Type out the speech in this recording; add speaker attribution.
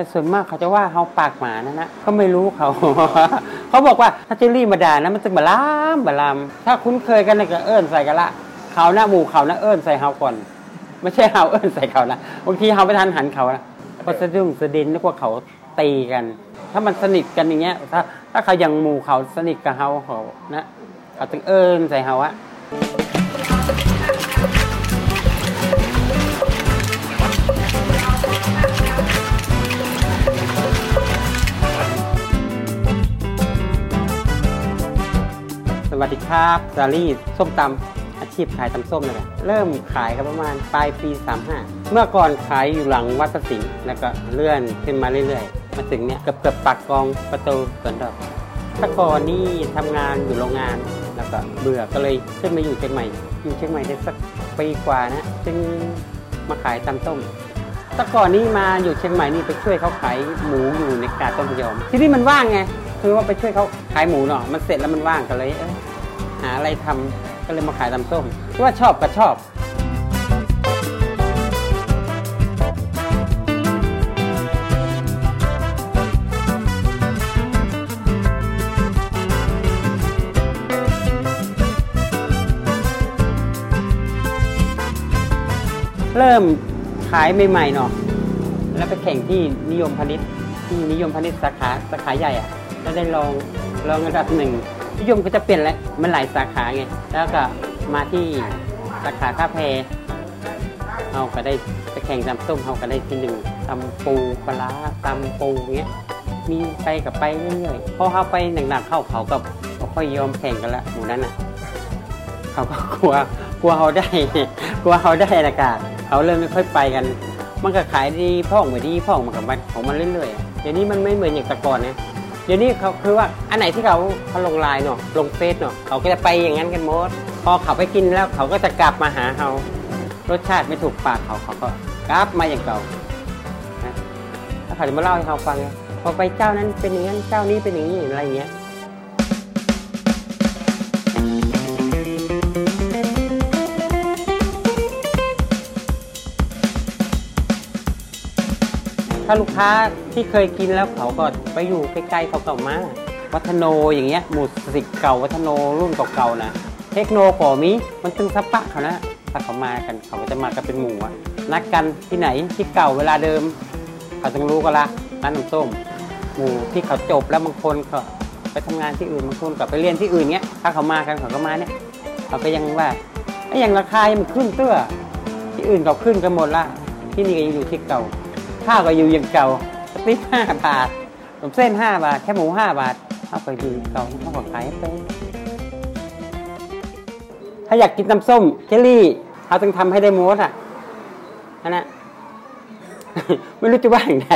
Speaker 1: แต่ส่วนมากเขาจะว่าเฮาปากหมานะนะก็ไม่รู้เขา เขาบอกว่าถ้าเจลลี่มาด่านะมันจะบลามบลาม ถ้าคุ้นเคยกันนะก็เอิ้นใส่กันละเขาหน้าหมู่เขานะเอิ้นใส่เฮาก่อน ไม่ใช่เฮาเอิ้นใส่เขานะบางทีเฮาไปทันหันเขานะก็สะดุ้งสะดินนึกว่าเขาตีกัน ถ้ามันสนิทกันอย่างเงี้ย ถ้าถ้าเขายังหมู่เขาสนิทกับเฮาเขานะเขาต้องเอิ้นใส่เฮาอะ วัสดีครับซารี่ส้มตำอาชีพขายตำส้มนี่แหละเริ่มขายกันประมาณปลายปี 35 เมื่อก่อนขายอยู่หลังวัดประสิงห์แล้วก็เลื่อนขึ้นมาเรื่อยๆ มาถึงเนี่ยเกือบเกือบปากกองประตูสวนดอกถ้าก่อนนี่ทำงานอยู่โรงงานแล้วก็เบื่อก็เลยขึ้นมาอยู่เชียงใหม่ อยู่เชียงใหม่ได้สักปีกว่านะจึงมาขายตำส้มแต่ก่อนนี้มาอยู่เชียงใหม่นี่ไปช่วยเขาขายหมูอยู่ในกาดต้นพยอมที่นี่มันว่างไงคือว่าไปช่วยเขาขายหมูเนาะมันเสร็จแล้วมันว่างก็เลยเอ้ย หาอะไรทำก็เลยมาขายตำส้มที่ว่าชอบก็ชอบเริ่มขายใหม่ๆเนาะแล้วไปแข่งที่นิยมพาณิชย์ที่นิยมพาณิชย์สาขาสาขาใหญ่อะแล้วได้ลองลองอันดับหนึ่ง นิยมก็จะเปลี่ยนแล้วมันหลายสาขาไง แล้วก็มาที่สาขาท่าแพเราก็ได้ไปแข่งตำส้มเราก็ได้ที่หนึ่งตำปูปลาตำปูเงี้ย มีไปกับไปเรื่อยๆพอเขาไปหนักๆเข้าเขาก็บ่ค่อยยอมแข่งกันละหมู่นั้นอะ เขาก็กลัวกลัวเขาได้ กลัวเขาได้นะกาเขาเลยไม่ค่อยไปกัน มันก็ขายดีพ่องไม่ดีพ่องมันกับมันของมันเรื่อยๆเดี๋ยวนี้มันไม่เหมือนอย่างแต่ก่อนนะ ดี๋ยวนี้เขาคือว่าอันไหนที่เขาเขาลงไลน์เนาะลงเฟซเนาะเขาก็จะไปอย่างนั้นกันหมด พอเขาไปกินแล้วเขาก็จะกลับมาหาเขารสชาติไม่ถูกปากเขาเขาก็กลับมาอย่างเก่านะถ้าเขาจะมาเล่าให้เขาฟังไงพอไปเจ้านั้นเป็นอย่างนั้นเจ้านี้เป็นอย่างนี้อะไรอย่างเงี้ย ถ้าลูกค้าที่เคยกินแล้วเขาก็ไปอยู่ใกล้ๆเขาเก็มาวัฒโนอย่างเงี้ยหมูสิกเก่าวัฒโนรุ่นเก่าๆนะเทคโนก่อมีมันตึงซับปะเขานะถ้าเขามากันเขาก็จะมากันเป็นหมู่อะนัดกันที่ไหนที่เก่าเวลาเดิม เขาต้องรู้กันละร้านน้ำส้มหมู่ที่เขาจบแล้วบางคนก็ไปทำงานที่อื่นบางคนก็ไปเรียนที่อื่นเงี้ยถ้าเขามากันเขาก็มาเนี่ยเขาก็ยังว่าไอ้อย่างราคามันขึ้นเตื้อที่อื่นเขาขึ้นกันหมดละที่นี่ก็ยังอยู่ที่เก่า ข้าวก็อยู่อย่างเก่าสติ๊กห้าบาทขนมเส้นห้าบาท แค่หมูห้าบาทข้าวก็อยู่เก่าเก่าข้าวก็ขายไปถ้าอยากกินน้ำส้มเจลลี่เขาต้องทำให้ได้โมดอะนั่นนะไม่รู้จะว่าอย่างไร